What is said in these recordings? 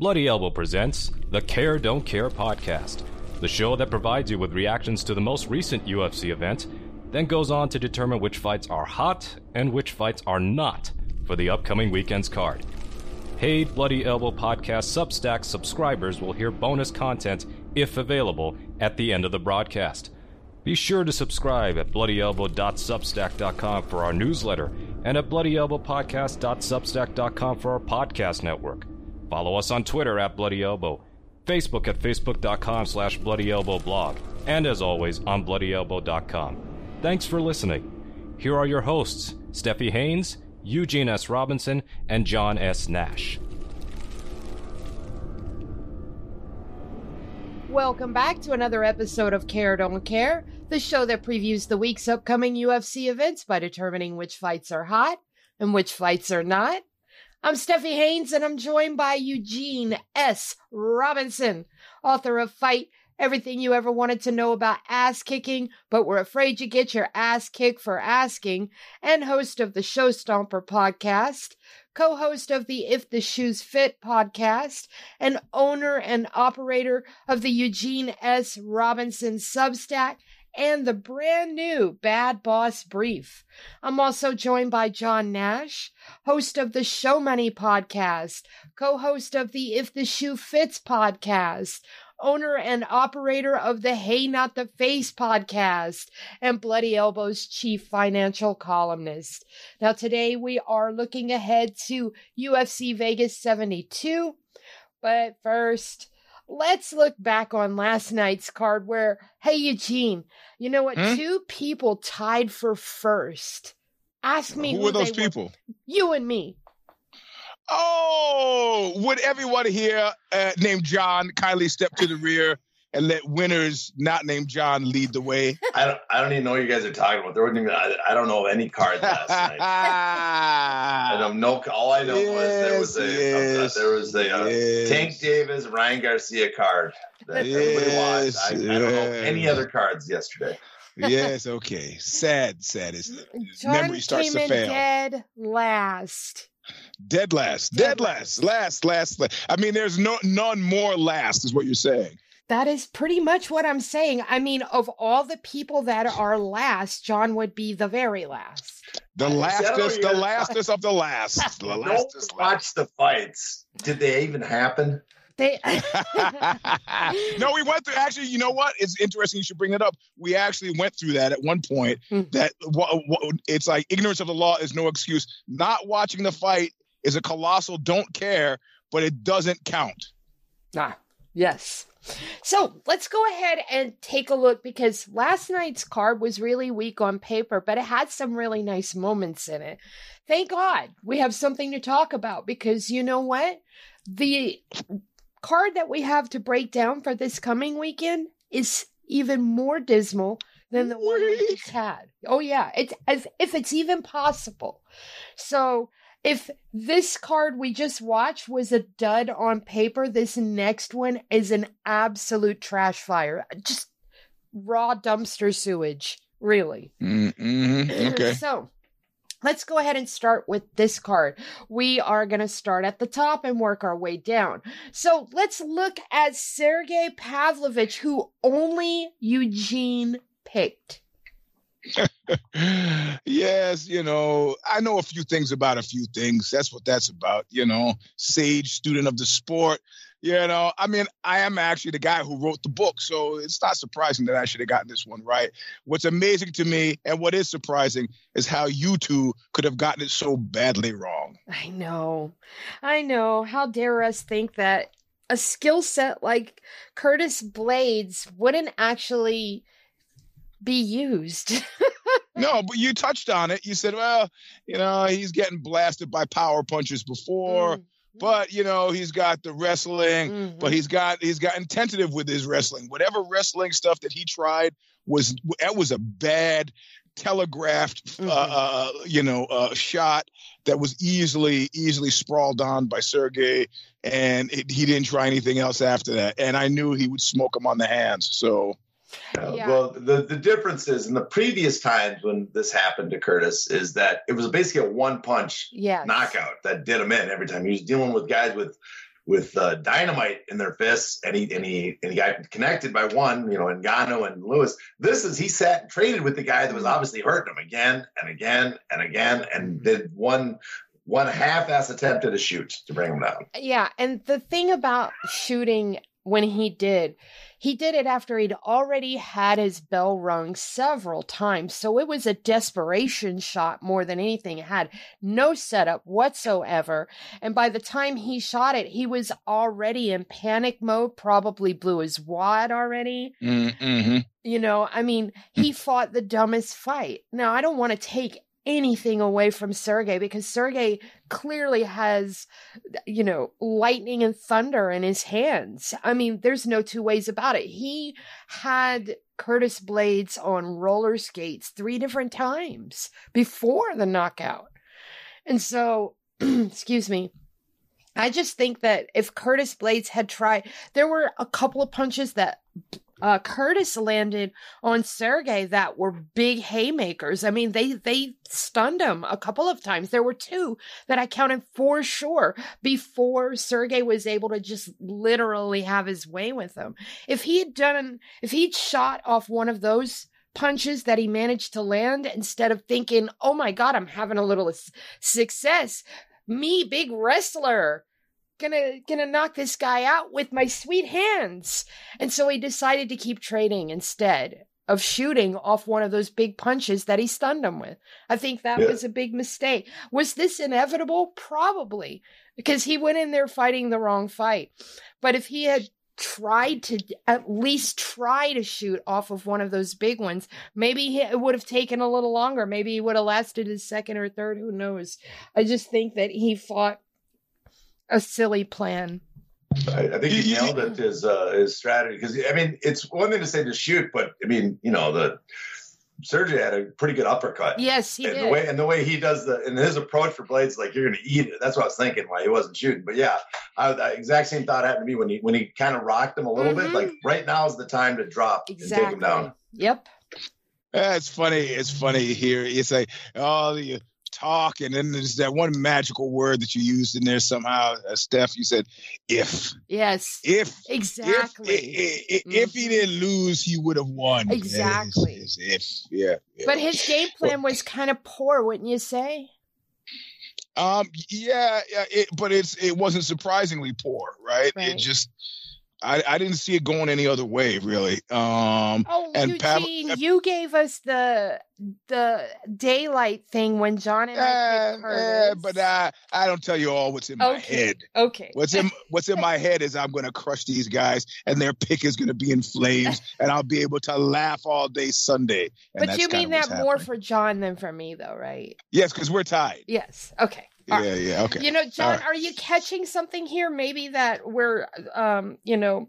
Bloody Elbow presents the Care Don't Care podcast, the show that provides you with reactions to the most recent UFC event, then goes on to determine which fights are hot and which fights are not for the upcoming weekend's card. Paid Bloody Elbow podcast Substack subscribers will hear bonus content, if available, at the end of the broadcast. Be sure to subscribe at bloodyelbow.substack.com for our newsletter and at bloodyelbowpodcast.substack.com for our podcast network. Follow us on Twitter at Bloody Elbow, Facebook at facebook.com slash bloodyelbowblog, and as always on bloodyelbow.com. Thanks for listening. Here are your hosts, Steffi Haynes, Eugene S. Robinson, and John S. Nash. Welcome back to another episode of Care Don't Care, the show that previews the week's upcoming UFC events by determining which fights are hot and which fights are not. I'm Steffi Haynes and I'm joined by Eugene S. Robinson, author of Fight Everything You Ever Wanted to Know About Ass Kicking, but were afraid you get your ass kicked for asking, and host of the Show Stomper podcast co host of the If the Shoes Fit podcast, and owner and operator of the Eugene S. Robinson Substack and the brand new Bad Boss Brief. I'm also joined by John Nash, host of the Show Money podcast, co host of the If the Shoe Fits podcast, owner and operator of the Hey Not the Face podcast, and Bloody Elbow's chief financial columnist. Now, today we are looking ahead to UFC Vegas 72. But first, let's look back on last night's card where, hey, Eugene, you know what? Hmm? Two people tied for first. Ask me who, who were those people? Were. You and me. Oh, would everyone here uh, named John kindly step to the rear and let winners not named John lead the way? I don't, I don't even know what you guys are talking about. There wasn't even, I, I don't know any cards last night. I don't know. All I know yes, was there was a, yes, there was a uh, yes. Tank Davis, Ryan Garcia card that everybody watched. I, I don't know any other cards yesterday yes, okay. Sad, sad. Is John memory starts to fail. Dead last. Dead last, dead last, last, last, last. I mean, there's no none more last, is what you're saying. That is pretty much what I'm saying. I mean, of all the people that are last, John would be the very last. The lastest, the lastest of the last. The lastest. Watch the fights. Did they even happen? They no, we went through. Actually, you know what? It's interesting. You should bring it up. We actually went through that at one point. Mm. That it's like ignorance of the law is no excuse. Not watching the fight is a colossal don't care, but it doesn't count. Ah, yes. So let's go ahead and take a look because last night's card was really weak on paper, but it had some really nice moments in it. Thank God we have something to talk about because you know what? The card that we have to break down for this coming weekend is even more dismal than the one we just had. Oh yeah, it's as if it's even possible. So if this card we just watched was a dud on paper, this next one is an absolute trash fire. Just raw dumpster sewage, really. Mm-hmm. Okay. so Let's go ahead and start with this card. We are going to start at the top and work our way down. So let's look at Sergey Pavlovich, who only Eugene picked. yes, you know, I know a few things about a few things. That's what that's about, you know, sage student of the sport. You know, I mean, I am actually the guy who wrote the book, so it's not surprising that I should have gotten this one right. What's amazing to me, and what is surprising, is how you two could have gotten it so badly wrong. I know. I know. How dare us think that a skill set like Curtis Blaydes wouldn't actually be used. no, but you touched on it. You said, well, you know, he's getting blasted by power punches before. Mm but you know he's got the wrestling mm-hmm. but he's got he's gotten tentative with his wrestling whatever wrestling stuff that he tried was that was a bad telegraphed uh, mm-hmm. uh, you know uh, shot that was easily easily sprawled on by Sergey and it, he didn't try anything else after that and I knew he would smoke him on the hands so uh, yeah. Well, the, the difference is in the previous times when this happened to Curtis is that it was basically a one punch yes. knockout that did him in every time. He was dealing with guys with with uh, dynamite in their fists, and he and he and he got connected by one, you know, Ngannou and Lewis. This is he sat and traded with the guy that was obviously hurting him again and again and again, and did one one half-ass attempt at a shoot to bring him down. Yeah, and the thing about shooting when he did he did it after he'd already had his bell rung several times. So it was a desperation shot more than anything. It had no setup whatsoever. And by the time he shot it, he was already in panic mode, probably blew his wad already. Mm-hmm. You know, I mean, he fought the dumbest fight. Now, I don't want to take anything away from Sergey because Sergey clearly has, you know, lightning and thunder in his hands. I mean, there's no two ways about it. He had Curtis Blaydes on roller skates three different times before the knockout. And so, excuse me. I just think that if Curtis Blaydes had tried, there were a couple of punches that uh, Curtis landed on Sergey that were big haymakers. I mean, they they stunned him a couple of times. There were two that I counted for sure before Sergey was able to just literally have his way with him. If he had done, if he'd shot off one of those punches that he managed to land instead of thinking, "Oh my God, I'm having a little success." Me, big wrestler, gonna gonna knock this guy out with my sweet hands. And so he decided to keep trading instead of shooting off one of those big punches that he stunned him with. I think that yeah. was a big mistake. Was this inevitable? Probably because he went in there fighting the wrong fight. But if he had tried to at least try to shoot off of one of those big ones maybe it would have taken a little longer. Maybe he would have lasted his second or third. Who knows? I just think that he fought a silly plan. I, I think he nailed it his uh, his strategy because I mean it's one thing to say to shoot, but I mean you know the Sergey had a pretty good uppercut. Yes, he and did. The way, and the way he does the and his approach for Blaydes, like you're going to eat it. That's what I was thinking why he wasn't shooting. But yeah, I, the exact same thought happened to me when he when he kind of rocked him a little mm-hmm. bit. Like right now is the time to drop exactly. and take him down. Yep. Yeah, it's funny. It's funny here. You say, oh, the talk, and then there's that one magical word that you used in there somehow, uh, Steph. You said if. Yes. If exactly. If, if, mm-hmm. if he didn't lose, he would have won. Exactly. Yes, if yeah, yeah, But his game plan was kind of poor, wouldn't you say? Um. Yeah. Yeah. It, but it's it wasn't surprisingly poor, right? right. It just I, I didn't see it going any other way, really. Um, oh, and Eugene, Pav- you gave us the the daylight thing when John and I uh, uh, but I I don't tell you all what's in my head. Okay. What's in what's in my head is I'm going to crush these guys, and their pick is going to be in flames, and I'll be able to laugh all day Sunday. but you mean that more for John than for me, though, right? Yes, because we're tied. Yes. Okay. Yeah, yeah, okay. You know, John, right. are you catching something here? Maybe that we're, um, you know,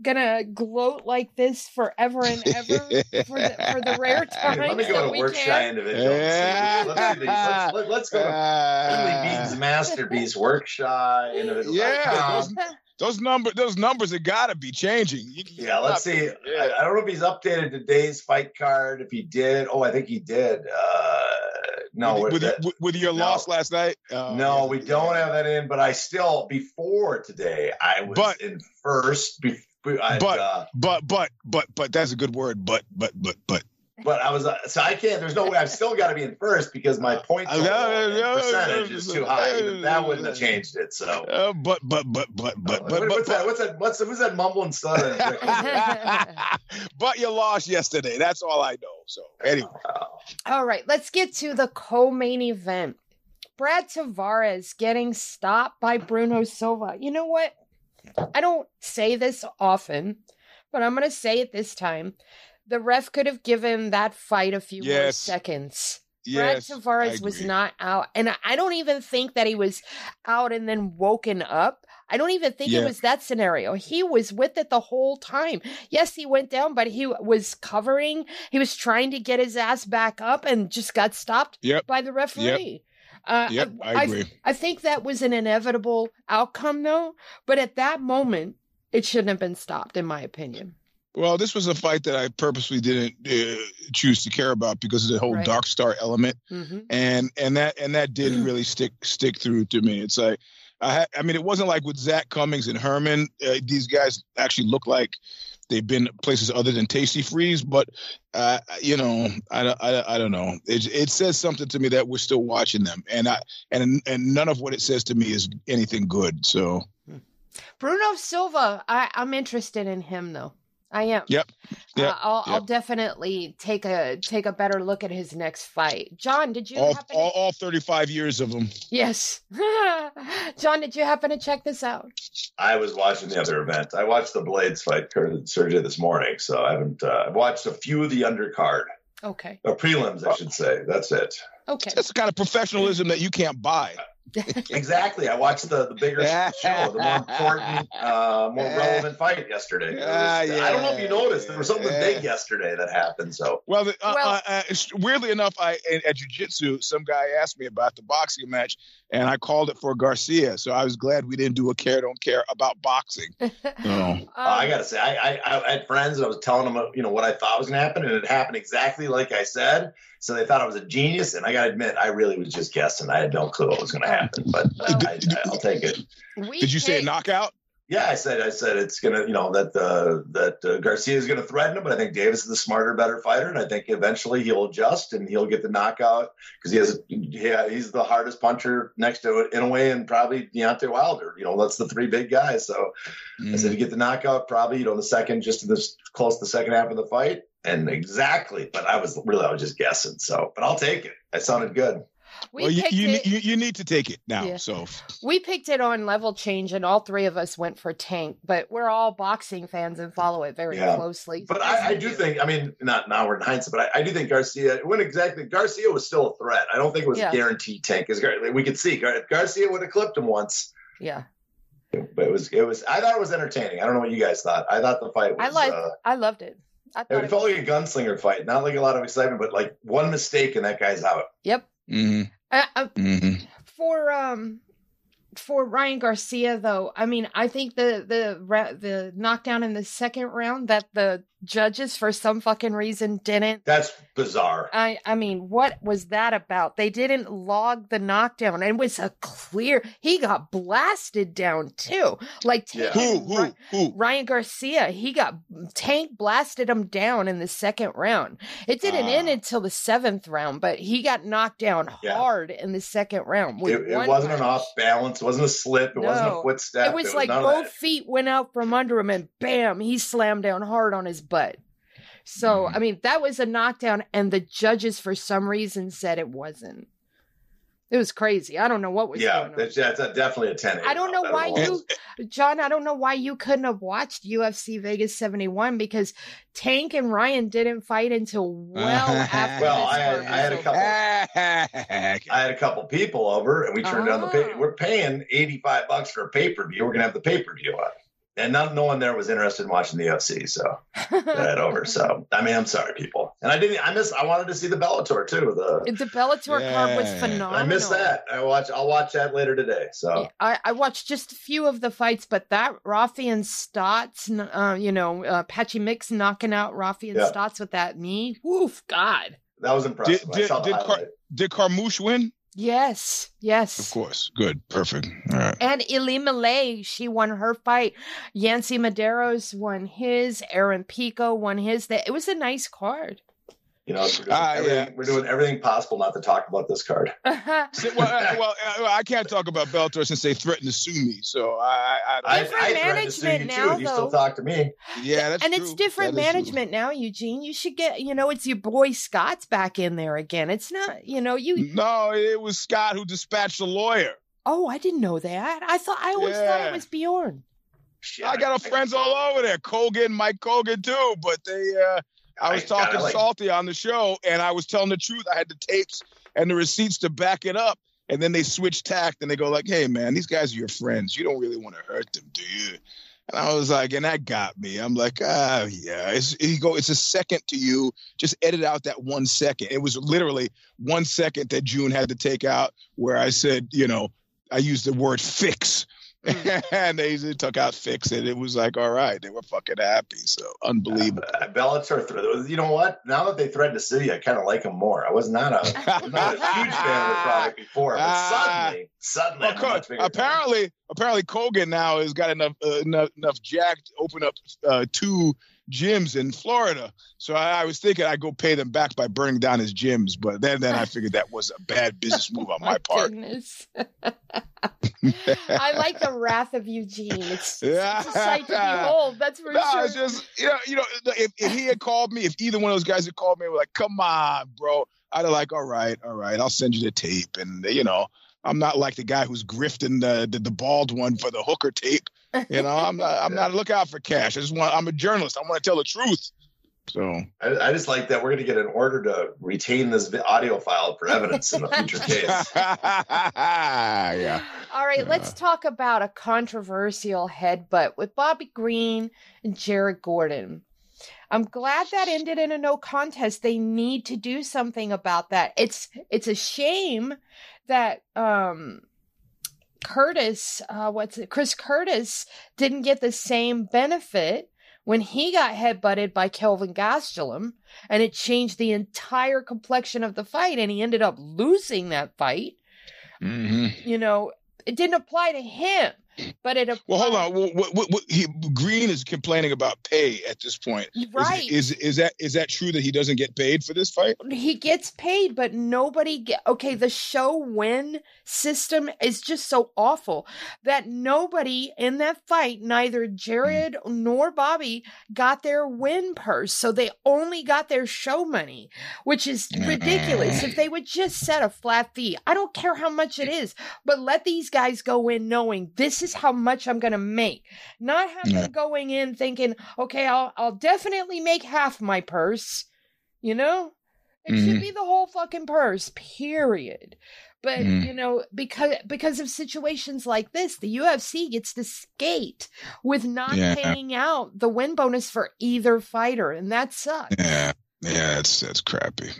gonna gloat like this forever and ever for the, for the rare times. Let me go to work shy individuals. Yeah. Let's, let's, let's, let's, go to uh, Beans Masterpiece work shy individuals. Yeah. Those, numbers, those numbers have got to be changing. You, yeah, let's see. Yeah. I, I, don't know if he's updated today's fight card. If he did, oh, I think he did. Uh, no, with, with, that, with your no, loss last night. Uh, no, we don't have that in. But I still before today, I was but, in first. Be, but uh, but but but but that's a good word. But but but but but I was uh, so I can't. There's no way. I've still got to be in first because my point percentage is too high. Even that wouldn't have changed it. So, uh, but but but but but but what's that? What's that? What's who's that mumbling stutter? but you lost yesterday. That's all I know. So anyway, all right. Let's get to the co-main event. Brad Tavares getting stopped by Bruno Silva. You know what? I don't say this often, but I'm going to say it this time the ref could have given that fight a few yes. more seconds. Yes, Brad Tavares was not out. And I don't even think that he was out and then woken up. I don't even think yeah. it was that scenario. He was with it the whole time. Yes, he went down, but he was covering. He was trying to get his ass back up and just got stopped yep. by the referee. Yep. Uh, yep, I, I agree. I, I think that was an inevitable outcome, though. But at that moment, it shouldn't have been stopped, in my opinion. Well, this was a fight that I purposely didn't uh, choose to care about because of the whole right. dark star element, mm-hmm. and and that and that did really stick stick through to me. It's like I, I mean, it wasn't like with Zak Cummings and Herman. Uh, these guys actually look like they've been places other than Tasty Freeze, but uh, you know, I, I, I don't know. It, it says something to me that we're still watching them, and I and and none of what it says to me is anything good. So, Bruno Silva, I, I'm interested in him though. I am. Yep. Yeah. Uh, I'll, yep. I'll definitely take a take a better look at his next fight. John, did you all all, all, 35 years of them? Yes. John, did you happen to check this out? I was watching the other event. I watched the Blaydes fight Sergey this morning, so I haven't. Uh, I've watched a few of the undercard. Okay. Or prelims, I should say. That's it. Okay. That's the kind of professionalism that you can't buy. exactly. I watched the, the bigger show, the more important, uh, more relevant fight yesterday. Was, yeah. I don't know if you noticed there was something big yesterday that happened. So well, the, uh, well uh, uh weirdly enough, I at jiu-jitsu, some guy asked me about the boxing match, and I called it for Garcia. So I was glad we didn't do a care don't care about boxing. um, I gotta say, I, I, I had friends and I was telling them, you know, what I thought was gonna happen, and it happened exactly like I said. So they thought I was a genius, and I gotta admit, I really was just guessing. I had no clue what was gonna happen, but uh, I, will take it. Did you say a knockout? Yeah, I said I said it's gonna you know that uh, that uh, Garcia is gonna threaten him, but I think Davis is the smarter, better fighter, and I think eventually he'll adjust and he'll get the knockout because he has yeah he's the hardest puncher next to it in a way, and probably Deontay Wilder. You know that's the three big guys. So mm. I said to get the knockout probably you know the second just in this close to the second half of the fight, and exactly. But I was really I was just guessing. So but I'll take it. That sounded good. We well, you, you, you, you, need to take it now. Yeah. So we picked it on level change, and all three of us went for Tank. But we're all boxing fans and follow it very yeah. closely. But I, I, do think, I mean, not now we're in hindsight, but I, I do think Garcia. When exactly Garcia was still a threat. I don't think it was yeah. guaranteed Tank because we could see Garcia would have clipped him once. Yeah. But it was it was I thought it was entertaining. I don't know what you guys thought. I thought the fight was. I liked. Uh, I loved it. I it, it felt was... like a gunslinger fight, not like a lot of excitement, but like one mistake and that guy's out. Yep. Mm-hmm. Uh, uh, mm-hmm. For um, for Ryan Garcia, though, I mean, I think the the the knockdown in the second round that the judges for some fucking reason didn't. That's bizarre. I I mean, what was that about? They didn't log the knockdown, and it was a clear. He got blasted down too. Like yeah. who, who, who? Ryan Garcia, he got Tank blasted him down in the second round. It didn't uh, end ah. until the seventh round, but he got knocked down yeah. hard in the second round. It, it wasn't punch. an off balance. It wasn't a slip. It no. wasn't a footstep. It was it like both feet went out from under him, and bam, he slammed down hard on his butt. So, mm. I mean, that was a knockdown, and the judges, for some reason, said it wasn't. It was crazy. I don't know what was yeah, that's, that's definitely a 10. I don't know why you, John, I don't know why you couldn't have watched UFC Vegas 71 because Tank and Ryan didn't fight until well after. well, I had, I had, a couple. I had a couple people over, and we turned oh. down the pay. We're paying 85 bucks for a pay per view. We're gonna have the pay per view on and not, no one there was interested in watching the UFC, so that over. So I mean, I'm sorry, people. And I didn't. I missed. I wanted to see the Bellator too. The the Bellator yeah. card was phenomenal. I missed that. I watch. I'll watch that later today. So I, I watched just a few of the fights, but that Raufeon Stots, uh, you know, uh, Patchy Mix knocking out Raufeon yeah. Stots with that knee. Woof, God. That was impressive. Did, did, did, Car- did Carmouche win? Yes, yes. Of course. Good. Perfect. All right. And Ilima-Lei, she won her fight. Yancy Medeiros won his. Aaron Pico won his. It was a nice card. You know, we're doing, uh, yeah. we're doing, everything possible not to talk about this card. well, uh, well, uh, I can't talk about Bellator since they threatened to sue me. So I, I, different I, management now, too, You still talk to me. Yeah, that's and true. it's different that management now, Eugene. You should get, you know, it's your boy Scott's back in there again. It's not, you know, you. No, it was Scott who dispatched the lawyer. Oh, I didn't know that. I thought I always yeah. thought it was Bjorn. I got a friends all over there, Colgan, Mike Colgan too, but they. uh I was talking like... salty on the show, and I was telling the truth. I had the tapes and the receipts to back it up. And then they switch tact and they go like, "Hey, man, these guys are your friends. You don't really want to hurt them, do you?" And I was like, and that got me. I'm like, ah, yeah. It's you go. It's a second to you. Just edit out that one second. It was literally one second that June had to take out where I said, you know, I used the word fix and they took out Fix it. It was like, all right, they were fucking happy. So unbelievable. Uh, Bellator, you know what? Now that they threatened the city, I kind of like them more. I was not a, was not a huge fan of the product before, but ah. suddenly, suddenly, well, apparently, fan. apparently, Kogan now has got enough uh, enough, enough jack to open up uh, two gyms in Florida. So I, I, was thinking I'd go pay them back by burning down his gyms, but then then I figured that was a bad business move on oh my, my part. I like the wrath of Eugene. It's, it's a sight to behold. That's for no, sure. It's just you know, you know, if, if he had called me, if either one of those guys had called me, were like, "Come on, bro," I'd have like, "All right, all right, I'll send you the tape," and you know. I'm not like the guy who's grifting the, the, the bald one for the hooker tape. You know, I'm not I'm not looking out for cash. I just want I'm a journalist. I want to tell the truth. So I, I, just like that we're going to get an order to retain this audio file for evidence in a future case. yeah. All right, yeah. let's talk about a controversial headbutt with Bobby Green and Jared Gordon. I'm glad that ended in a no contest. They need to do something about that. It's it's a shame that um Curtis, uh, what's it? Chris Curtis didn't get the same benefit when he got headbutted by Kelvin Gastelum, and it changed the entire complexion of the fight, and he ended up losing that fight. Mm-hmm. You know, it didn't apply to him. But it well, hold on. What, what, what, he, Green is complaining about pay at this point. Right? Is, is, is that is that true that he doesn't get paid for this fight? He gets paid, but nobody get. Okay, the show win system is just so awful that nobody in that fight, neither Jared mm. nor Bobby, got their win purse. So they only got their show money, which is ridiculous. if they would just set a flat fee, I don't care how much it is, but let these guys go in knowing this is how much I'm going to make. Not having yeah. going in thinking, okay, I'll, I'll definitely make half my purse. You know, it mm-hmm. should be the whole fucking purse, period. But mm. you know, because because of situations like this, the UFC gets to skate with not yeah. paying out the win bonus for either fighter, and that sucks. Yeah, yeah, it's that's crappy.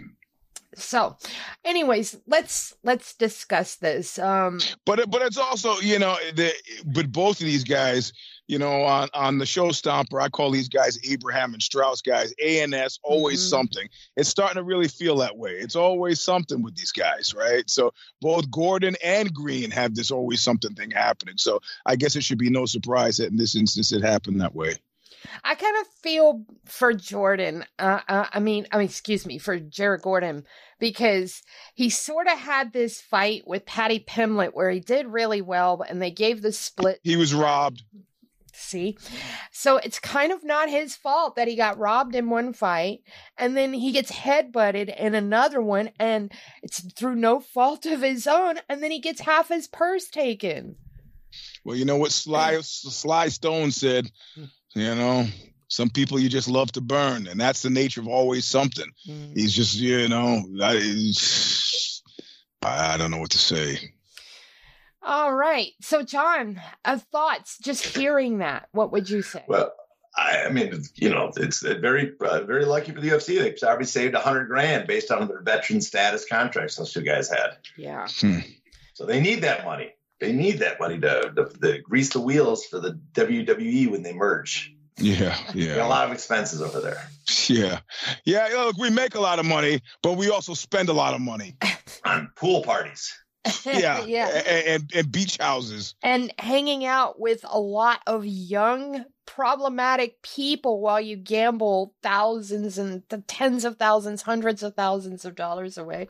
So, anyways, let's let's discuss this. Um, but but it's also you know the but both of these guys, you know, on on the show Stomper, I call these guys Abraham and Straus guys. ANS always mm-hmm. something. It's starting to really feel that way. It's always something with these guys, right? So both Gordon and Green have this always something thing happening. So I guess it should be no surprise that in this instance it happened that way. I kind of feel for Jordan. Uh, uh, I mean, I mean, excuse me, for Jared Gordon because he sort of had this fight with Paddy Pimblett where he did really well, and they gave the split. He was robbed. See, so it's kind of not his fault that he got robbed in one fight, and then he gets headbutted in another one, and it's through no fault of his own, and then he gets half his purse taken. Well, you know what Sly Sly Stone said. You know, some people you just love to burn, and that's the nature of always something. Mm. He's just, you know, I, I don't know what to say. All right. So, John, uh, thoughts just hearing that. What would you say? Well, I, I mean, you know, it's very, uh, very lucky for the UFC. They probably saved a hundred grand based on their veteran status contracts those two guys had. Yeah. Hmm. So they need that money they need that money to, to, to grease the wheels for the WWE when they merge. Yeah, yeah. a lot of expenses over there. Yeah, yeah. Look, we make a lot of money, but we also spend a lot of money on pool parties. yeah, yeah, and, and, and beach houses, and hanging out with a lot of young, problematic people while you gamble thousands and the tens of thousands, hundreds of thousands of dollars away.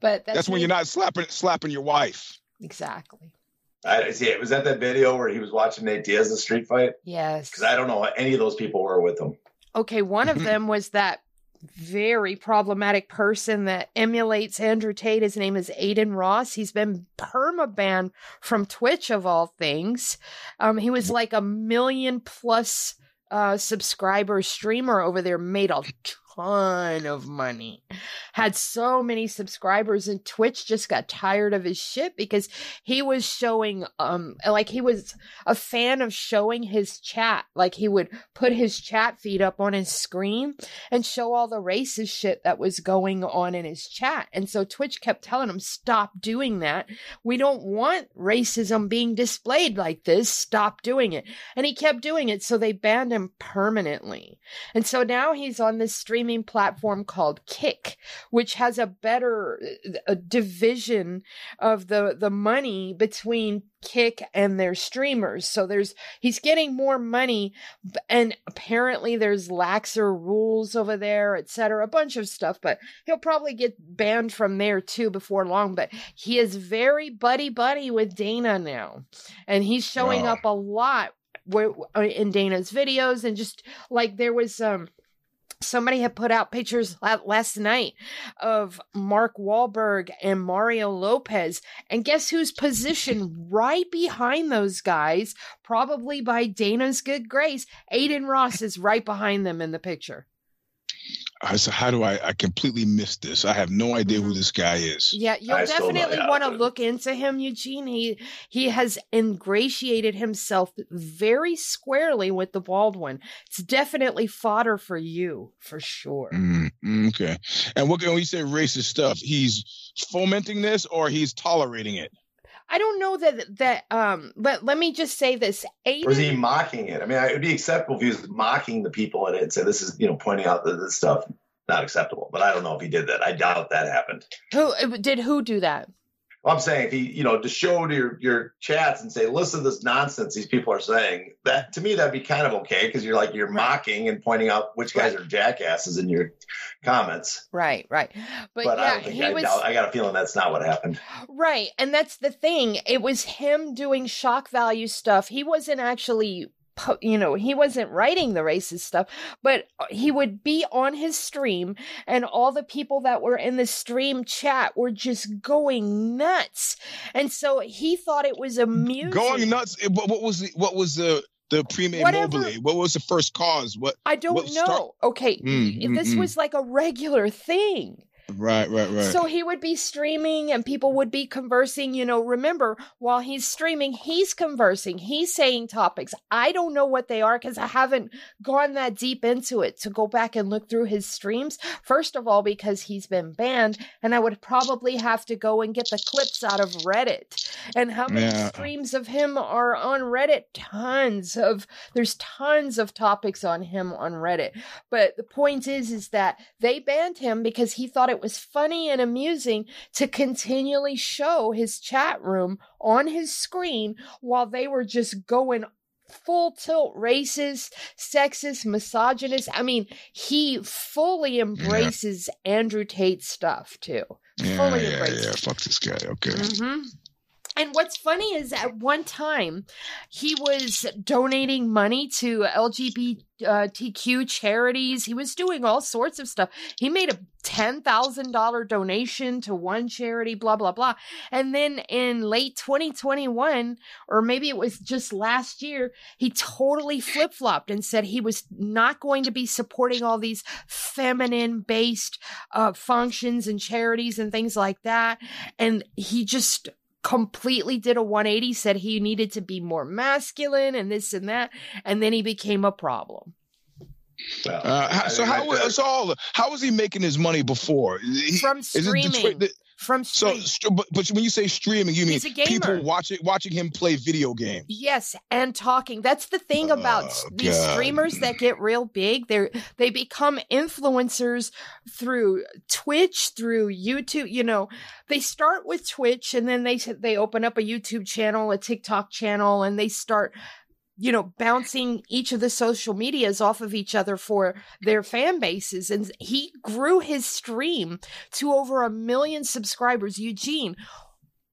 But that's, that's when you're not slapping slapping your wife. Exactly. I see. Was that that video where he was watching Nate Diaz's street fight? Yes. Because I don't know any of those people were with him. Okay, one of them was that very problematic person that emulates Andrew Tate. His name is Adin Ross. He's been perma from Twitch of all things. Um, he was like a million plus uh, subscriber streamer over there, made a ton of money. had so many subscribers and Twitch just got tired of his shit because he was showing um like he was a fan of showing his chat. Like he would put his chat feed up on his screen and show all the racist shit that was going on in his chat. And so Twitch kept telling him, stop doing that. We don't want racism being displayed like this. Stop doing it. And he kept doing it. So they banned him permanently. And so now he's on this streaming platform called Kick, which has a better a division of the, the money between Kick and their streamers. So there's he's getting more money and apparently there's laxer rules over there, etc. A bunch of stuff, but he'll probably get banned from there too before long, but he is very buddy buddy with Dana now. And he's showing up a lot in Dana's videos and just like there was um somebody had put out pictures last night of Mark Wahlberg and Mario Lopez. And guess who's positioned right behind those guys? Probably by Dana's good grace. Adin Ross is right behind them in the picture. I said, how do I? I completely missed this. I have no idea who mm-hmm. this guy is. Yeah, you'll I definitely want to look into him, Eugene. He he has ingratiated himself very squarely with the Baldwin. It's definitely fodder for you, for sure. Mm, mm okay. And what can we say racist stuff? He's fomenting this, or he's tolerating it. I don't know that that um but let me just say this. Adin, or is he mocking it? I mean, it would be acceptable if he was mocking the people in it and say this is, you know, pointing out that this stuff not acceptable. But I don't know if he did that. I doubt that happened. Who did who do that? I'm saying if he, you know, to show to your, your chats and say, listen to this nonsense these people are saying, that to me that'd be kind of okay because you're like you're right. mocking and pointing out which guys right. are jackasses in your comments. Right, right. But, but yeah, I, he I, was, I got a feeling that's not what happened. Right. And that's the thing. It was him doing shock value stuff. He wasn't actually you know, he wasn't writing the racist stuff, but uh, he would be on his stream and all the people that were in the stream chat were just going nuts. And so he thought it was amusing. Going nuts. Eh, what was the, what was the, the prime mobile? What was the first cause? What I don't know. Start- okay, mm, mm, this mm. was like a regular thing. Right, right, right. So he would be streaming and people would be conversing. You know, remember, while he's streaming, he's conversing, he's saying topics. I don't know what they are because I haven't gone that deep into it to go back and look through his streams. First of all, because he's been banned, and I would probably have to go and get the clips out of Reddit. And how many yeah. streams of him are on Reddit? Tons of, there's tons of topics on him on Reddit. But the point is, is that they banned him because he thought it it was funny and amusing to continually show his chat room on his screen while they were just going full tilt racist, sexist, misogynist. I mean, he fully embraces yeah. Andrew Tate stuff too. Yeah, fully yeah, embraces. yeah. Fuck this guy. Okay. Mm-hmm. And what's funny is at one time he was donating money to LGBTQ charities. He was doing all sorts of stuff. He made a $10,000 donation to one charity, blah, blah, blah. And then in late 2021, or maybe it was just last year, he totally flip flopped and said he was not going to be supporting all these feminine based uh, functions and charities and things like that. And he just completely did a 180, said he needed to be more masculine and this and that, and then he became a problem. Well, uh, so how was all how was he making his money before? He, From streaming. The, from streaming. So, but, but when you say streaming, you mean people watching watching him play video games? Yes, and talking. That's the thing about oh, these God. streamers that get real big. They they become influencers through Twitch, through YouTube. You know, they start with Twitch, and then they they open up a YouTube channel, a TikTok channel, and they start you know, bouncing each of the social medias off of each other for their fan bases. And he grew his stream to over a million subscribers. Eugene,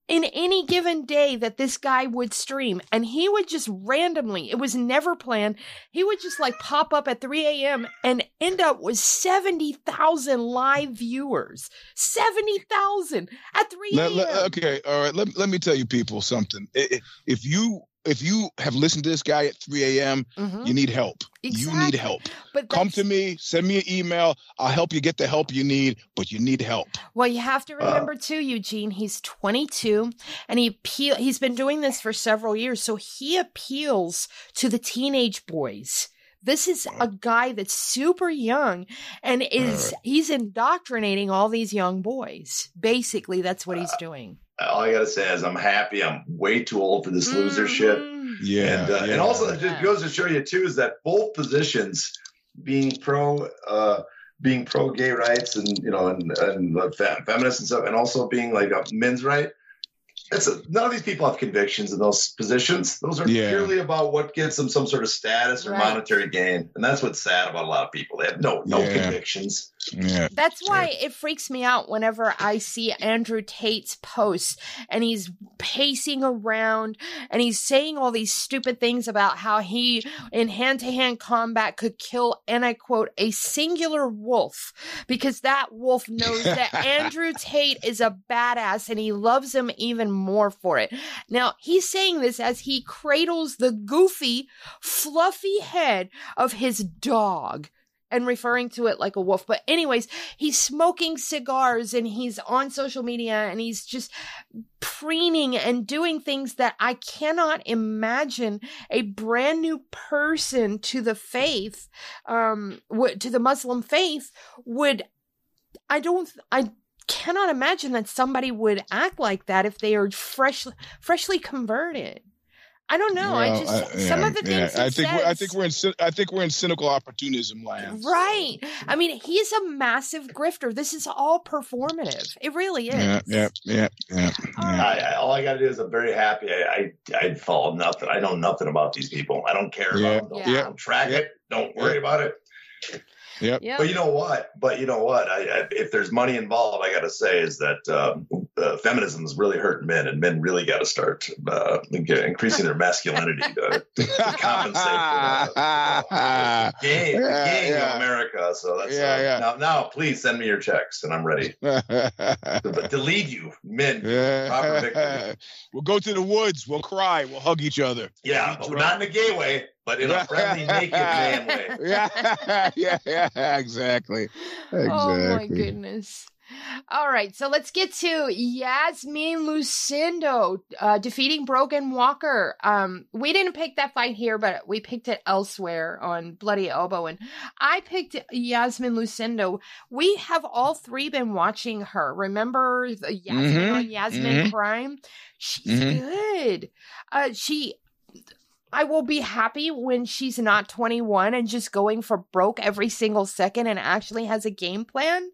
in any given day that this guy would stream and he would just randomly it was never planned he would just like pop up at 3 a.m and end up with 70000 live viewers 70000 at 3 a.m okay all right let, let me tell you people something if you if you have listened to this guy at 3 a.m., mm-hmm. you need help. Exactly. You need help. But come to me, send me an email. I'll help you get the help you need, but you need help. Well, you have to remember uh, too, Eugene. He's 22, and he appeal. He's been doing this for several years, so he appeals to the teenage boys. This is a guy that's super young and is right. he's indoctrinating all these young boys. Basically, that's what he's uh, doing. All I gotta say is I'm happy. I'm way too old for this mm-hmm. loser shit. Yeah, and, uh, yeah. and also it just goes to show you too is that both positions, being pro, uh, being pro gay rights and you know and and uh, feminists and stuff, and also being like a men's right it's a, none of these people have convictions in those positions. Those are yeah. purely about what gets them some sort of status or right. monetary gain, and that's what's sad about a lot of people. They have no no yeah. convictions. Yeah. That's why it freaks me out whenever I see Andrew Tate's posts and he's pacing around and he's saying all these stupid things about how he in hand to hand combat could kill, and I quote, a singular wolf because that wolf knows that Andrew Tate is a badass and he loves him even more for it. Now, he's saying this as he cradles the goofy, fluffy head of his dog and referring to it like a wolf. But, anyways, he's smoking cigars and he's on social media and he's just preening and doing things that I cannot imagine a brand new person to the faith, um, to the Muslim faith would. I don't, I cannot imagine that somebody would act like that if they are fresh, freshly converted. I don't know. Well, I just I, yeah, some of the things yeah. I think says, I think we're in I think we're in cynical opportunism land. Right. I mean, he's a massive grifter. This is all performative. It really is. Yeah, yeah, yeah, yeah. I, all I got to do is I'm very happy. I, I I follow nothing. I know nothing about these people. I don't care about them. Don't, yeah. don't track it. Don't worry about it. Yep. Yeah. But you know what? But you know what? I, I, if there's money involved, I got to say is that um, uh, feminism is really hurting men, and men really got to start uh, increasing their masculinity to, to compensate for the uh, game, yeah, game yeah. America. So that's yeah, uh, yeah. Now, now, please send me your checks, and I'm ready to, to lead you, men. Yeah. We'll go to the woods. We'll cry. We'll hug each other. Yeah, but not in a gay way but in a friendly, naked man way. Yeah, yeah, yeah, exactly. exactly. Oh my goodness. All right, so let's get to Yasmin Lucindo uh, defeating Brogan Walker. Um, we didn't pick that fight here, but we picked it elsewhere on Bloody Elbow, and I picked Yasmin Lucindo. We have all three been watching her. Remember the Yasmin mm-hmm. on Yasmin mm-hmm. Prime? She's mm-hmm. good. Uh, she I will be happy when she's not 21 and just going for broke every single second and actually has a game plan.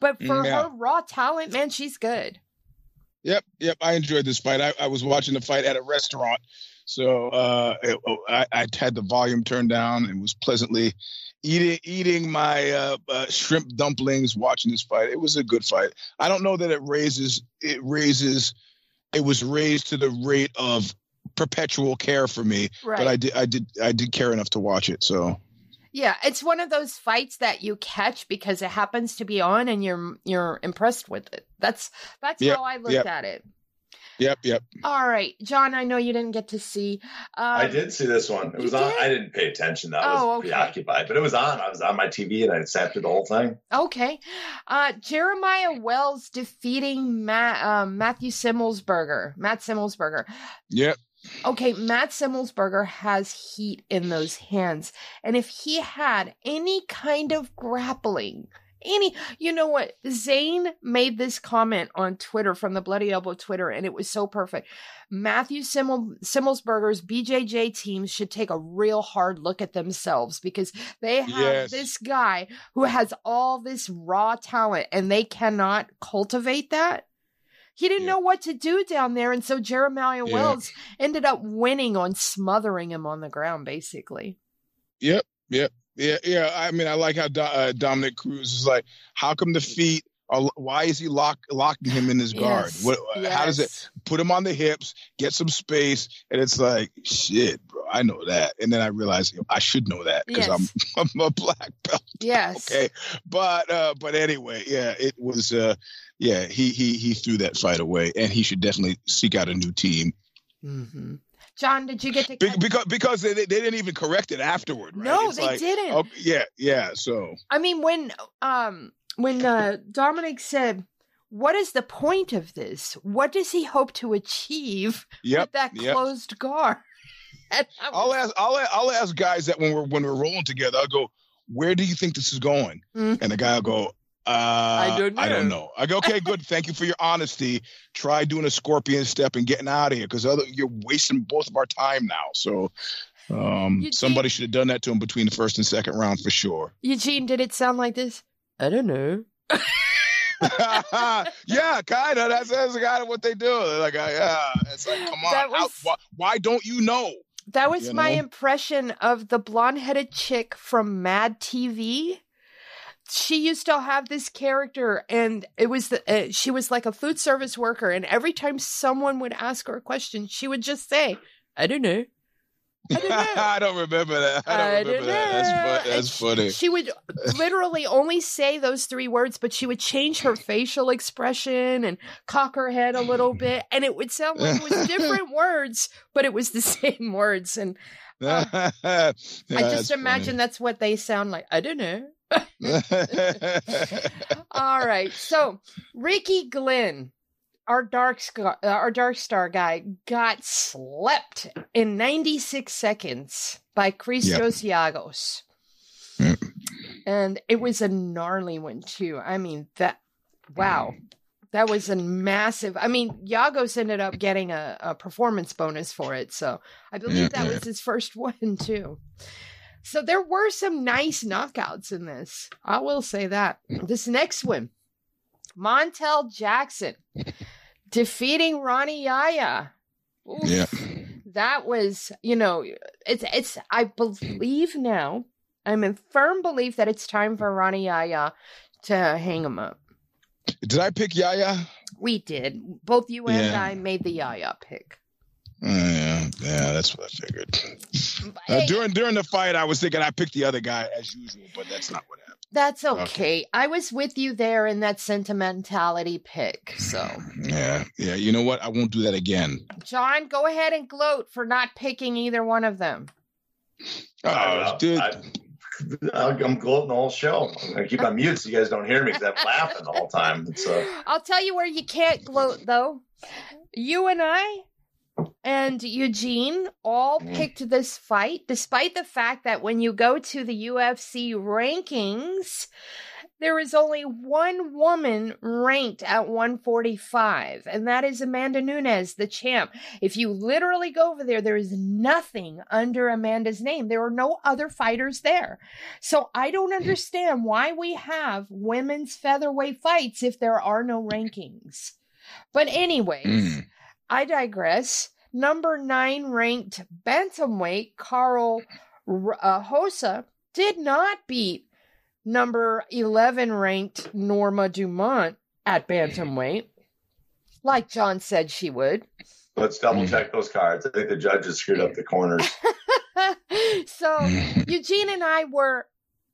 But for yeah. her raw talent, man, she's good. Yep, yep. I enjoyed this fight. I, I was watching the fight at a restaurant, so uh, it, oh, I, I, had the volume turned down and was pleasantly eating eating my uh, uh, shrimp dumplings watching this fight. It was a good fight. I don't know that it raises it raises. It was raised to the rate of perpetual care for me, right. but I did I did I did care enough to watch it. So yeah, it's one of those fights that you catch because it happens to be on and you're you're impressed with it. That's that's yep, how I looked yep. at it. Yep, yep. All right, John. I know you didn't get to see. Um, I did see this one. It was on. Did? I didn't pay attention. I was oh, okay. preoccupied, but it was on. I was on my TV and I sat through the whole thing. Okay. Uh, Jeremiah Wells defeating Matt, um, Matthew Semelsberger. Matt Semelsberger. Yep. Okay, Matt Semelsberger has heat in those hands. And if he had any kind of grappling, any, you know what? Zane made this comment on Twitter from the Bloody Elbow Twitter, and it was so perfect. Matthew Simmel, Semelsberger's BJJ teams should take a real hard look at themselves because they have yes. this guy who has all this raw talent and they cannot cultivate that. He didn't yeah. know what to do down there. And so Jeremiah yeah. Wells ended up winning on smothering him on the ground, basically. Yep. Yep. Yeah. Yeah. I mean, I like how Do- uh, Dominick Cruz is like, how come the feet are, why is he lock, locking him in his guard? Yes. What, yes. How does it put him on the hips, get some space? And it's like, shit, bro, I know that. And then I realized I should know that because yes. I'm, I'm a black belt. Yes. Okay. But, uh, but anyway, yeah, it was, uh, yeah, he he he threw that fight away, and he should definitely seek out a new team. Mm-hmm. John, did you get to Be- because because they, they didn't even correct it afterward. Right? No, It's they like, didn't. oh, yeah, yeah. So I mean, when um when uh, Dominick said, "What is the point of this? What does he hope to achieve yep, with that yep. closed guard?" I I'll ask I'll I'll ask guys that when we're when we're rolling together, I'll go, where do you think this is going? Mm. And the guy will go, uh, I don't know. I don't know." know. I go, okay, good. Thank you for your honesty. Try doing a scorpion step and getting out of here because other you're wasting both of our time now. So um, You somebody should have done that to him between the first and second round for sure. Eugene, did it sound like this? I don't know. yeah, kind of. That's that's kind of what they do. They're like, uh, yeah, it's like, come on, That how- why, why don't you know? That was You my know? impression of the blonde-headed chick from Mad TV. She used to have this character, and it was the uh, she was like a food service worker, and every time someone would ask her a question, she would just say, "I don't know." I don't. I don't remember that. I don't I remember that. That's, fu- that's funny. She would literally only say those three words, but she would change her facial expression and cock her head a little bit, and it would sound like it was different words, but it was the same words. And um, I just imagine that's what they sound like. I don't know. All right, so Ricky Glenn, our dark scar, uh, our dark star guy, got slept in 96 seconds by Christos Giagos. Yep. And it was a gnarly one too. I mean that wow. That was a massive. I mean, Giagos ended up getting a, a performance bonus for it, so I believe that was his first one too. So there were some nice knockouts in this. I will say that. This next one, Montel Jackson defeating Rani Yahya. Oof. Yeah. That was, you know, it's it's I believe now. I'm in firm belief that it's time for Rani Yahya to hang him up. Did I pick Yahya? We did. Both you and Yeah. I made the Yahya pick. Uh, yeah, yeah, that's what I figured. Uh, during during the fight, I was thinking I picked the other guy as usual, but that's not what happened. That's okay. okay. I was with you there in that sentimentality pick. So, Yeah, yeah. You know what? I won't do that again. John, go ahead and gloat for not picking either one of them. Oh, Uh, dude. I, I'm gloating the whole show. I'm gonna keep on mute so you guys don't hear me because I'm laughing the whole time. It's uh, I'll tell you where you can't gloat though. You and I and Eugene all Mm. picked this fight, despite the fact that when you go to the UFC rankings, there is only one woman ranked at 145, and that is Amanda Nunes, the champ. If you literally go over there, there is nothing under Amanda's name. There are no other fighters there. So I don't understand why we have women's featherweight fights if there are no rankings. But anyways, Mm. I digress. Number nine ranked bantamweight Carl R- uh, Rosa did not beat number 11 ranked Norma Dumont at bantamweight, like John said she would. let's double check those cards. I think the judges screwed up the corners. so Eugene and I were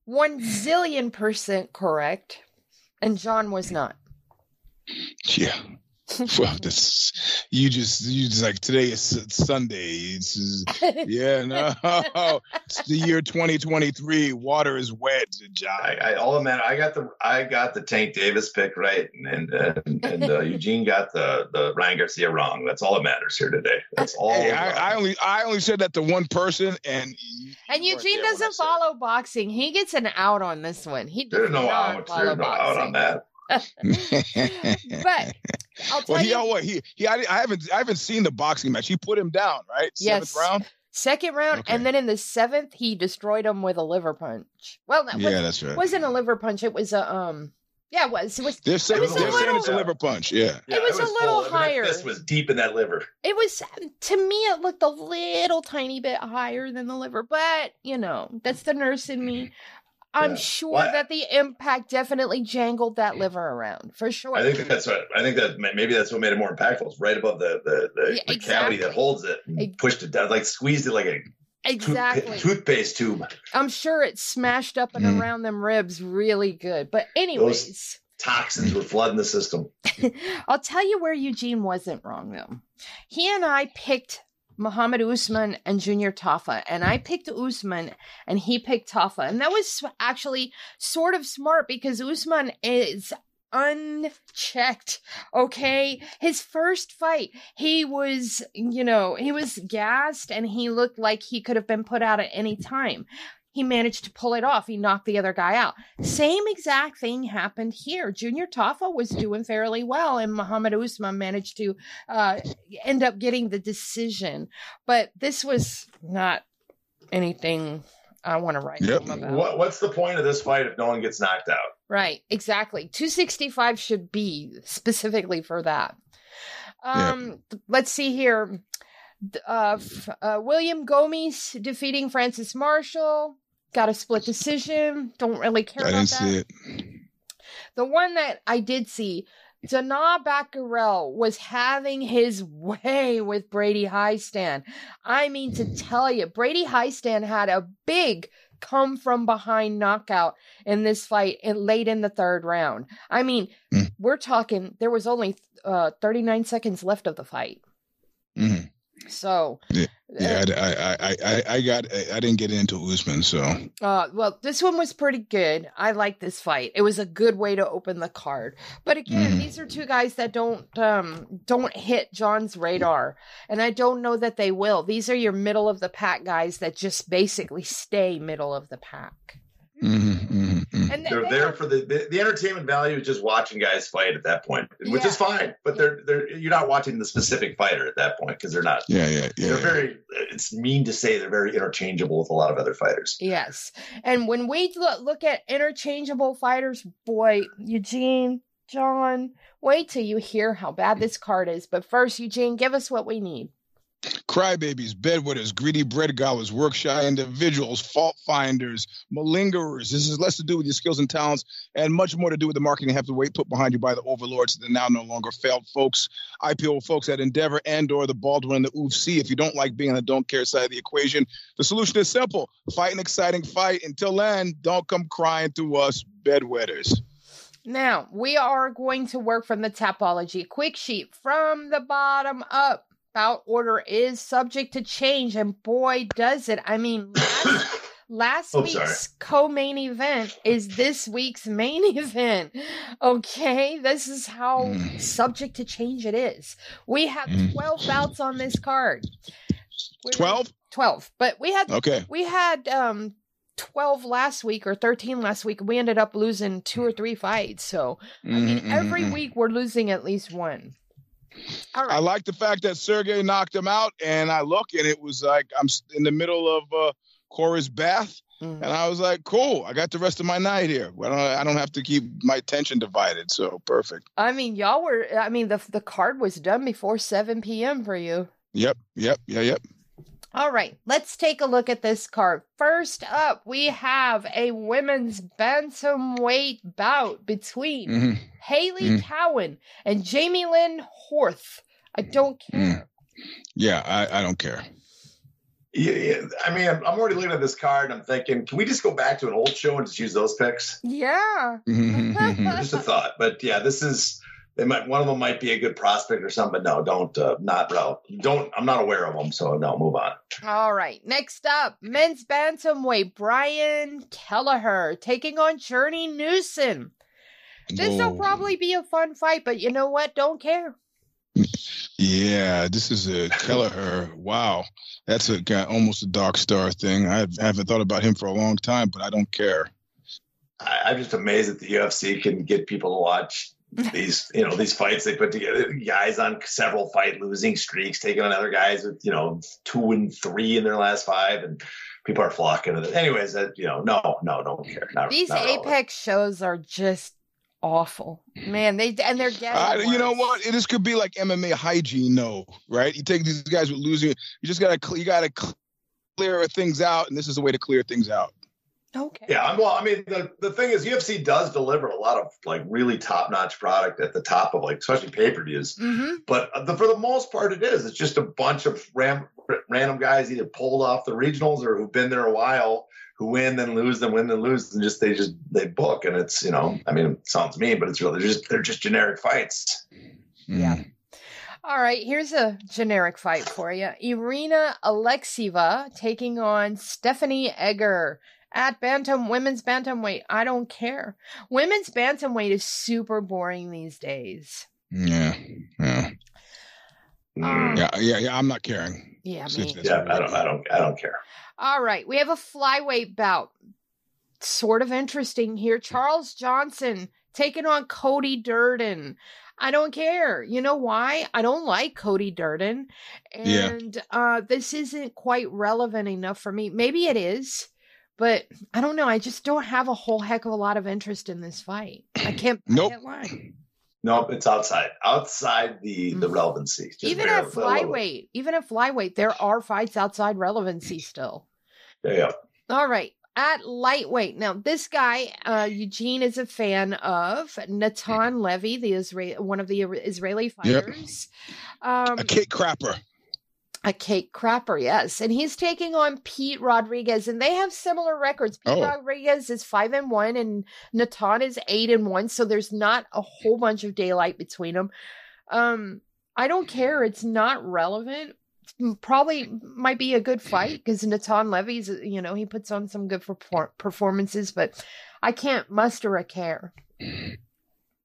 one zillion percent correct, and John was not. Yeah. Well, this you just you just like today is Sunday. It's just- yeah, no, it's the year 2023. Water is wet, John. I, I all the man, I got the I got the Tank Davis pick right, and and, and uh, Eugene got the the Ryan Garcia wrong. That's all that matters here today. That's all. Hey, I, I only I only said that to one person, and And Eugene there when I doesn't said follow boxing. He gets an out on this one. He does There's no not out. follow There's no out on that. But I'll tell well, he you, what he he I, I haven't I haven't seen the boxing match. He put him down, right? Yes. Seventh round. second round, Okay. and then in the seventh, he destroyed him with a liver punch. Well, that Yeah, was, that's right. wasn't a liver punch. It was a um. Yeah, it was. It was. They're saying, was a they're saying it's a liver punch. Yeah. Yeah, It was a little full. I mean, that higher. fist was deep in that liver. It was to me. It looked a little tiny bit higher than the liver, but you know, that's the nurse in me. I'm Yeah. sure Well, that the impact definitely jangled that liver around for sure. I think that's what I think that maybe that's what made it more impactful. It's right above the the, the, Yeah, the exactly. cavity that holds it, and pushed it down, like squeezed it like a tooth- toothpaste tube. I'm sure it smashed up and Mm. around them ribs really good. But anyways, Toxins were flooding the system. I'll tell you where Eugene wasn't wrong though. He and I picked Muhammad Usman and Junior Tafa. And I picked Usman and he picked Tafa. And that was actually sort of smart because Usman is unchecked. Okay. His first fight, he was, you know, he was gassed and he looked like he could have been put out at any time he managed to pull it off. He knocked the other guy out. Same exact thing happened here. Junior Tafa was doing fairly well, and Muhammad Usman managed to uh, end up getting the decision. But this was not anything I want to write yep. about. What, what's the point of this fight if no one gets knocked out? Right, exactly. 265 should be specifically for that. Um, yep. Let's see here. Uh, uh, William Gomis defeating Francis Marshall. Got a split decision. Don't really care I about didn't that. see it. The one that I did see, Danaa Batgerel was having his way with Brady Hiestand. I mean to tell you, Brady Hiestand had a big come from behind knockout in this fight in, late in the third round. I mean, mm. we're talking there was only uh, 39 seconds left of the fight. Mm. So yeah, yeah uh, I, I, I, I got I didn't get into Usman, so uh, well, this one was pretty good. I like this fight. It was a good way to open the card. But again, mm. these are two guys that don't um don't hit John's radar, and I don't know that they will. These are your middle of the pack guys that just basically stay middle of the pack. Mm-hmm, mm-hmm, mm-hmm. And they're, they're there for the, the, the entertainment value is just watching guys fight at that point, which yeah. is fine. But they're they're you're not watching the specific fighter at that point because they're not. Yeah, yeah, yeah. They're very. It's mean to say they're very interchangeable with a lot of other fighters. Yes, and when we look, look at interchangeable fighters, boy, Eugene, John, wait till you hear how bad this card is. But first, Eugene, give us what we need. Crybabies, bedwetters, greedy bread work shy individuals, fault finders, malingerers. This is less to do with your skills and talents and much more to do with the marketing have to wait put behind you by the overlords that now no longer failed folks, IPO folks at Endeavor and or the Baldwin and the UFC. If you don't like being on the don't care side of the equation, the solution is simple. Fight an exciting fight. Until then, don't come crying to us bedwetters. Now, we are going to work from the Tapology quick sheet from the bottom up bout order is subject to change, and boy, does it. I mean, last, last oh, week's co main event is this week's main event. Okay, this is how mm. subject to change it is. We have mm. 12 bouts on this card. 12? 12. But we had, okay. we had, um, 12 last week or 13 last week. We ended up losing two or three fights. So, I mean, mm-hmm. every mm-hmm. week we're losing at least one. I like the fact that Sergey knocked him out, and I look and it was like I'm in the middle of uh, Cora's bath, mm-hmm. and I was like, "Cool, I got the rest of my night here. Well, I don't have to keep my attention divided, so perfect." I mean, y'all were. I mean, the the card was done before 7 p.m. for you. Yep, yep, yeah, yep. All right, let's take a look at this card. First up, we have a women's bantamweight bout between mm-hmm. Hailey mm-hmm. Cowan and Jamey-Lyn Horth. I don't mm. care. Mm. Yeah, I, I don't care. Yeah, yeah, I mean, I'm already looking at this card. I'm thinking, can we just go back to an old show and just use those picks? Yeah. just a thought, but yeah, this is they might one of them might be a good prospect or something, but no, don't uh, not no, don't. I'm not aware of them, so no, move on. All right, next up, men's bantamweight Brian Kelleher taking on Journey Newson. This will probably be a fun fight, but you know what? Don't care. Yeah, this is a Kelleher. wow, that's a guy almost a dark star thing. I haven't thought about him for a long time, but I don't care. I, I'm just amazed that the UFC can get people to watch these you know these fights they put together guys on several fight losing streaks taking on other guys with you know two and three in their last five and people are flocking to it anyways that you know no no don't care. Not, these not apex shows are just awful. Man they and they're getting uh, you know what? This could be like mma hygiene no right? You take these guys with losing you just gotta you gotta clear things out and this is a way to clear things out Okay. Yeah, well, I mean, the, the thing is, UFC does deliver a lot of like really top notch product at the top of like, especially pay per views. Mm-hmm. But the, for the most part, it is. It's just a bunch of ram, random guys either pulled off the regionals or who've been there a while, who win then lose, then win then lose, and just they just they book, and it's you know, I mean, it sounds mean, but it's really they're just they're just generic fights. Yeah. All right, here's a generic fight for you. Irina Alekseeva taking on Stephanie Egger at bantam women's bantamweight. I don't care. Women's bantamweight is super boring these days. Yeah, yeah, um, yeah, yeah, yeah. I'm not caring. Yeah, me. yeah. I don't, I don't, I don't care. All right, we have a flyweight bout. Sort of interesting here. Charles Johnson taking on Cody Durden. I don't care. You know why? I don't like Cody Durden. And yeah. uh, this isn't quite relevant enough for me. Maybe it is, but I don't know. I just don't have a whole heck of a lot of interest in this fight. I can't, nope. I can't lie. Nope, it's outside. Outside the the mm. relevancy. even at flyweight, even at flyweight, there are fights outside relevancy still. Yeah. All right at lightweight. Now, this guy, uh, Eugene, is a fan of Natan Levy, the Israel, one of the Israeli fighters. Yep. Um, a cake crapper. A cake crapper, yes, and he's taking on Pete Rodriguez, and they have similar records. Pete oh. Rodriguez is five and one, and Natan is eight and one. So there's not a whole bunch of daylight between them. Um, I don't care; it's not relevant probably might be a good fight because Natan Levy's, you know, he puts on some good performances, but I can't muster a care.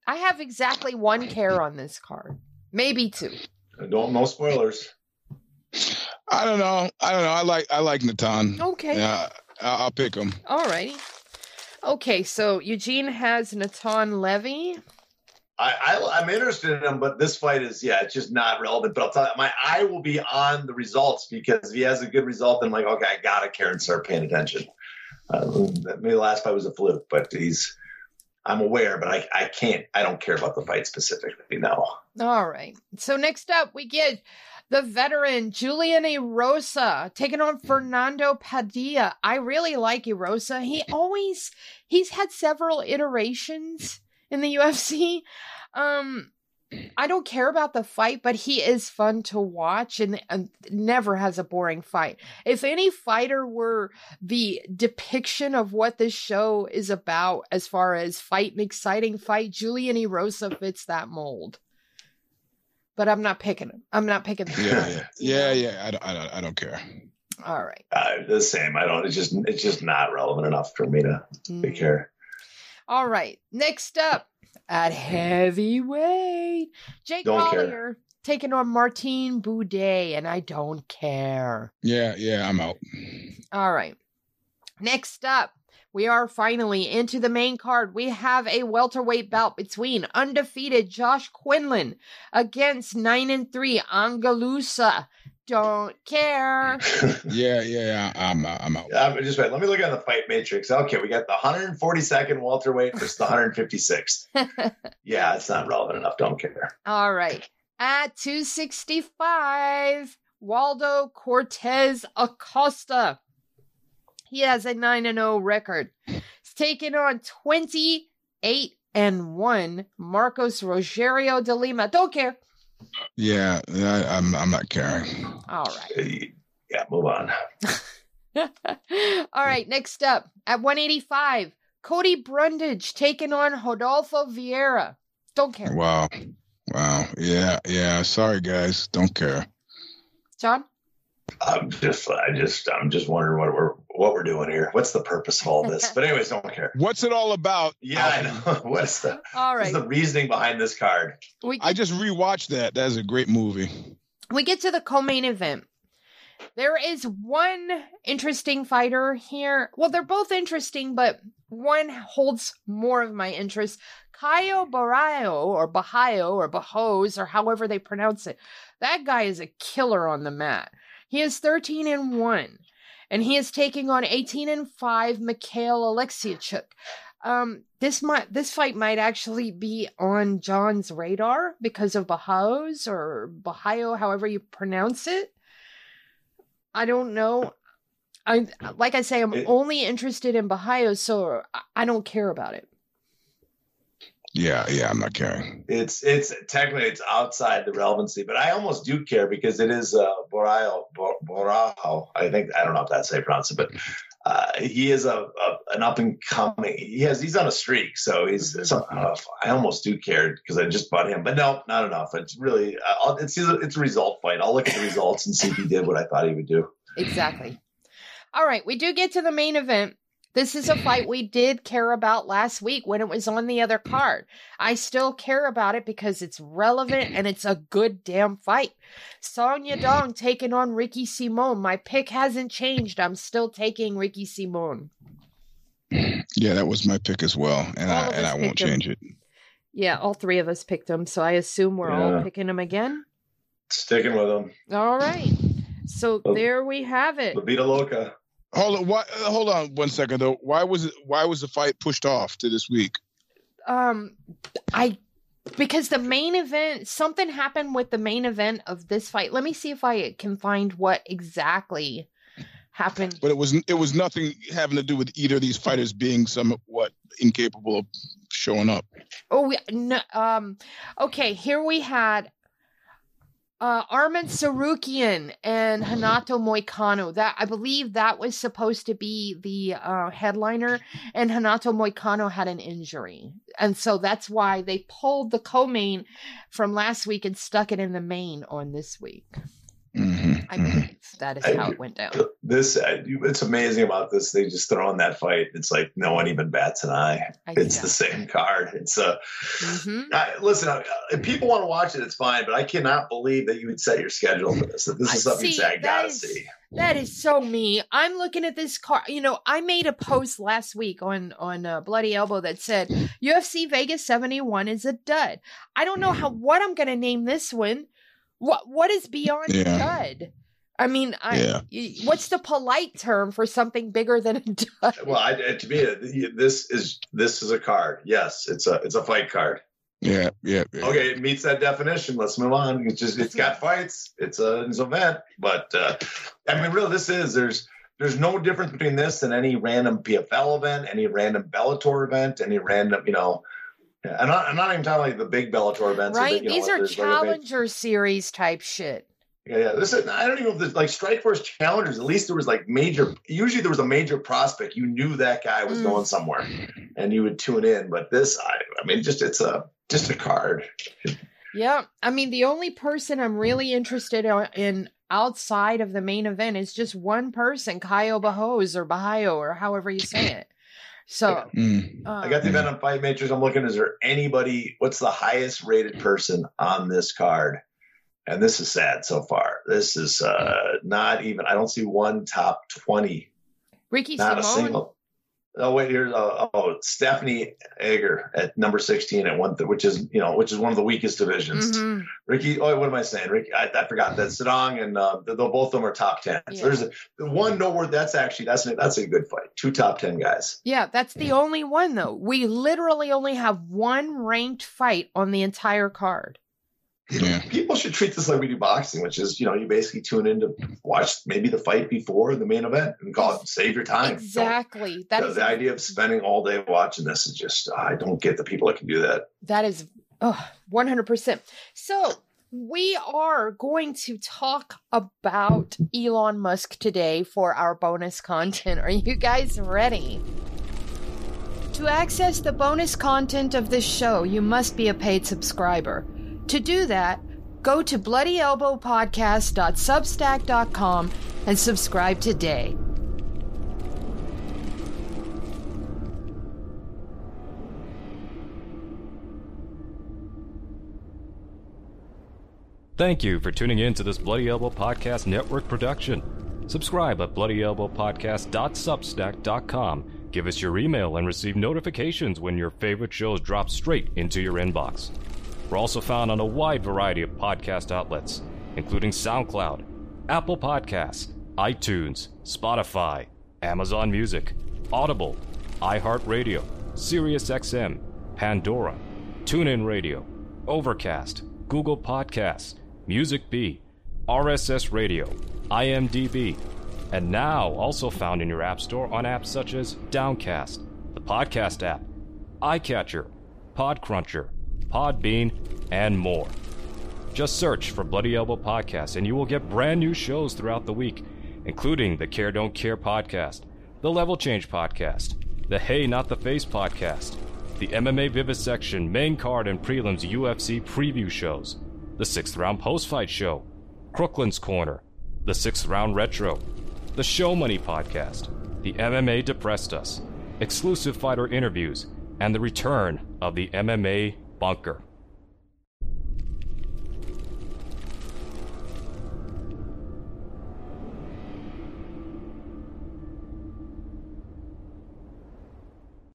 I have exactly one care on this card, maybe two. Don't no spoilers. I don't know. I don't know. I like I like Natan. Okay. Yeah, I'll pick him. All righty. Okay, so Eugene has Natan Levy. I, I am interested in him, but this fight is yeah, it's just not relevant. But I'll tell you, my eye will be on the results because if he has a good result, then I'm like, okay, I gotta care and start paying attention. Uh, maybe the last fight was a fluke, but he's I'm aware, but I I can't I don't care about the fight specifically now. All right. So next up we get the veteran Julian Erosa taking on Fernando Padilla. I really like Erosa. He always he's had several iterations in the UFC. Um, I don't care about the fight, but he is fun to watch and, and, never has a boring fight. If any fighter were the depiction of what this show is about as far as fight and exciting fight, Julian Erosa fits that mold. But I'm not picking him. I'm not picking him. Yeah, yeah, yeah, yeah. I don't, I don't, I don't care. All right. Uh, the same. I don't. It's just, it's just not relevant enough for me to, mm. to care. All right. Next up at heavyweight, Jake don't Collier care. taking on Martin Buday, and I don't care. Yeah, yeah, I'm out. All right. Next up, we are finally into the main card. We have a welterweight bout between undefeated Josh Quinlan against 9 and 3 Anguissa don't care. yeah, yeah, yeah. I'm, uh, I'm out. I'm just wait. Let me look at the fight matrix. Okay, we got the 142nd welterweight versus the 156th. yeah, it's not relevant enough. Don't care. All right. At 265, Waldo Cortez Acosta. He has a 9 and 0 record. He's taken on 28 and 1 Marcos Rogerio de Lima. Don't care. Yeah, I, I'm I'm not caring. All right. Yeah, move on. All right, next up at 185, Cody Brundage taking on Rodolfo Vieira. Don't care. Wow. Wow. Yeah, yeah. Sorry guys, don't care. John? I'm just I just I'm just wondering what we're what we're doing here. What's the purpose of all this? But anyways, don't care. What's it all about? Yeah, I know. What's the all right. the reasoning behind this card? Get, I just rewatched that. That's a great movie. We get to the co-main event. There is one interesting fighter here. Well, they're both interesting, but one holds more of my interest. Caio Borralho or Bahayo or Bahos or however they pronounce it. That guy is a killer on the mat. He is 13 and 1 and he is taking on 18 and 5 Mikhail Alexichuk. Um, this might this fight might actually be on John's radar because of Bahaos or Bahio, however you pronounce it. I don't know. I like I say, I'm it, only interested in Bahayo, so I don't care about it. Yeah, yeah, I'm not caring. It's it's technically it's outside the relevancy, but I almost do care because it is uh Borao Borao. I think I don't know if that's how you pronounce it, but uh, he is a, a, an up and coming. He has he's on a streak, so he's. Mm-hmm. Uh, I almost do care because I just bought him, but no, not enough. It's really uh, it's it's a result fight. I'll look at the results and see if he did what I thought he would do. Exactly. All right, we do get to the main event. This is a fight we did care about last week when it was on the other card. I still care about it because it's relevant and it's a good damn fight. Song Yadong taking on Ricky Simon. My pick hasn't changed. I'm still taking Ricky Simon. Yeah, that was my pick as well, and all I and I won't change him. it. Yeah, all three of us picked him, so I assume we're yeah. all picking him again. Sticking with him. All right. So there we have it. La Vida Loca. Hold on, why, hold on one second though. Why was it? Why was the fight pushed off to this week? Um, I because the main event something happened with the main event of this fight. Let me see if I can find what exactly happened. But it was it was nothing having to do with either of these fighters being somewhat incapable of showing up. Oh, we, no, um, okay. Here we had uh, Arman Tsarukyan and Renato Moicano. That I believe that was supposed to be the uh, headliner, and Renato Moicano had an injury, and so that's why they pulled the co-main from last week and stuck it in the main on this week. Mm-hmm, I mm-hmm. believe that is how it went down. This uh, it's amazing about this. They just throw in that fight. It's like no one even bats an eye. I it's the same card. It's uh, mm-hmm. I, listen. Uh, if people want to watch it, it's fine. But I cannot believe that you would set your schedule for this. That this is something see, I gotta is, see. That is so me. I'm looking at this card. You know, I made a post last week on on uh, Bloody Elbow that said UFC Vegas 71 is a dud. I don't know how what I'm going to name this one what what is beyond yeah. dud? I mean, I, yeah. what's the polite term for something bigger than a dud? Well, I, to me, this is this is a card. Yes, it's a it's a fight card. Yeah, yeah, yeah. Okay, it meets that definition. Let's move on. It's just it's got fights. It's a it's an event, but uh, I mean, really, this is there's there's no difference between this and any random PFL event, any random Bellator event, any random you know yeah, I'm not, I'm not even talking like the big Bellator events. Right? Big, These know, are Challenger big... Series type shit. Yeah, yeah. This is, I don't even know if there's like Strikeforce Challengers. At least there was like major. Usually there was a major prospect. You knew that guy was mm. going somewhere, and you would tune in. But this, I, I mean, just it's a just a card. Yeah, I mean, the only person I'm really interested in outside of the main event is just one person, Caio Bahos or Bahio or however you say it. So mm. uh, I got the event on Fight Matrix. I'm looking. Is there anybody? What's the highest rated person on this card? And this is sad so far. This is uh, not even. I don't see one top twenty. Ricky not Simon. a single. Oh wait, here's uh, oh Stephanie Egger at number sixteen at one, th- which is you know which is one of the weakest divisions. Mm-hmm. Ricky, oh what am I saying? Ricky, I, I forgot that Sadong and uh, the, the, both of them are top ten. Yeah. So there's a, the one nowhere that's actually that's a, that's a good fight. Two top ten guys. Yeah, that's the only one though. We literally only have one ranked fight on the entire card. Yeah. People should treat this like we do boxing, which is, you know, you basically tune in to watch maybe the fight before the main event and call it save your time. Exactly. So, that the, is, the idea of spending all day watching this is just, I don't get the people that can do that. That is oh, 100%. So we are going to talk about Elon Musk today for our bonus content. Are you guys ready? To access the bonus content of this show, you must be a paid subscriber. To do that, go to bloodyelbowpodcast.substack.com and subscribe today. Thank you for tuning in to this Bloody Elbow Podcast Network production. Subscribe at bloodyelbowpodcast.substack.com. Give us your email and receive notifications when your favorite shows drop straight into your inbox. We're also found on a wide variety of podcast outlets, including SoundCloud, Apple Podcasts, iTunes, Spotify, Amazon Music, Audible, iHeartRadio, SiriusXM, Pandora, TuneIn Radio, Overcast, Google Podcasts, MusicBee, RSS Radio, IMDb, and now also found in your App Store on apps such as Downcast, the Podcast app, iCatcher, Podcruncher, Podbean, and more. Just search for Bloody Elbow Podcast and you will get brand new shows throughout the week, including the Care Don't Care podcast, the Level Change Podcast, the Hey Not the Face Podcast, the MMA Vivisection main card and prelims UFC preview shows, the Sixth Round Post Fight Show, Crooklyn's Corner, the Sixth Round Retro, the Show Money Podcast, the MMA Depressed Us, exclusive fighter interviews, and the return of the MMA Bunker.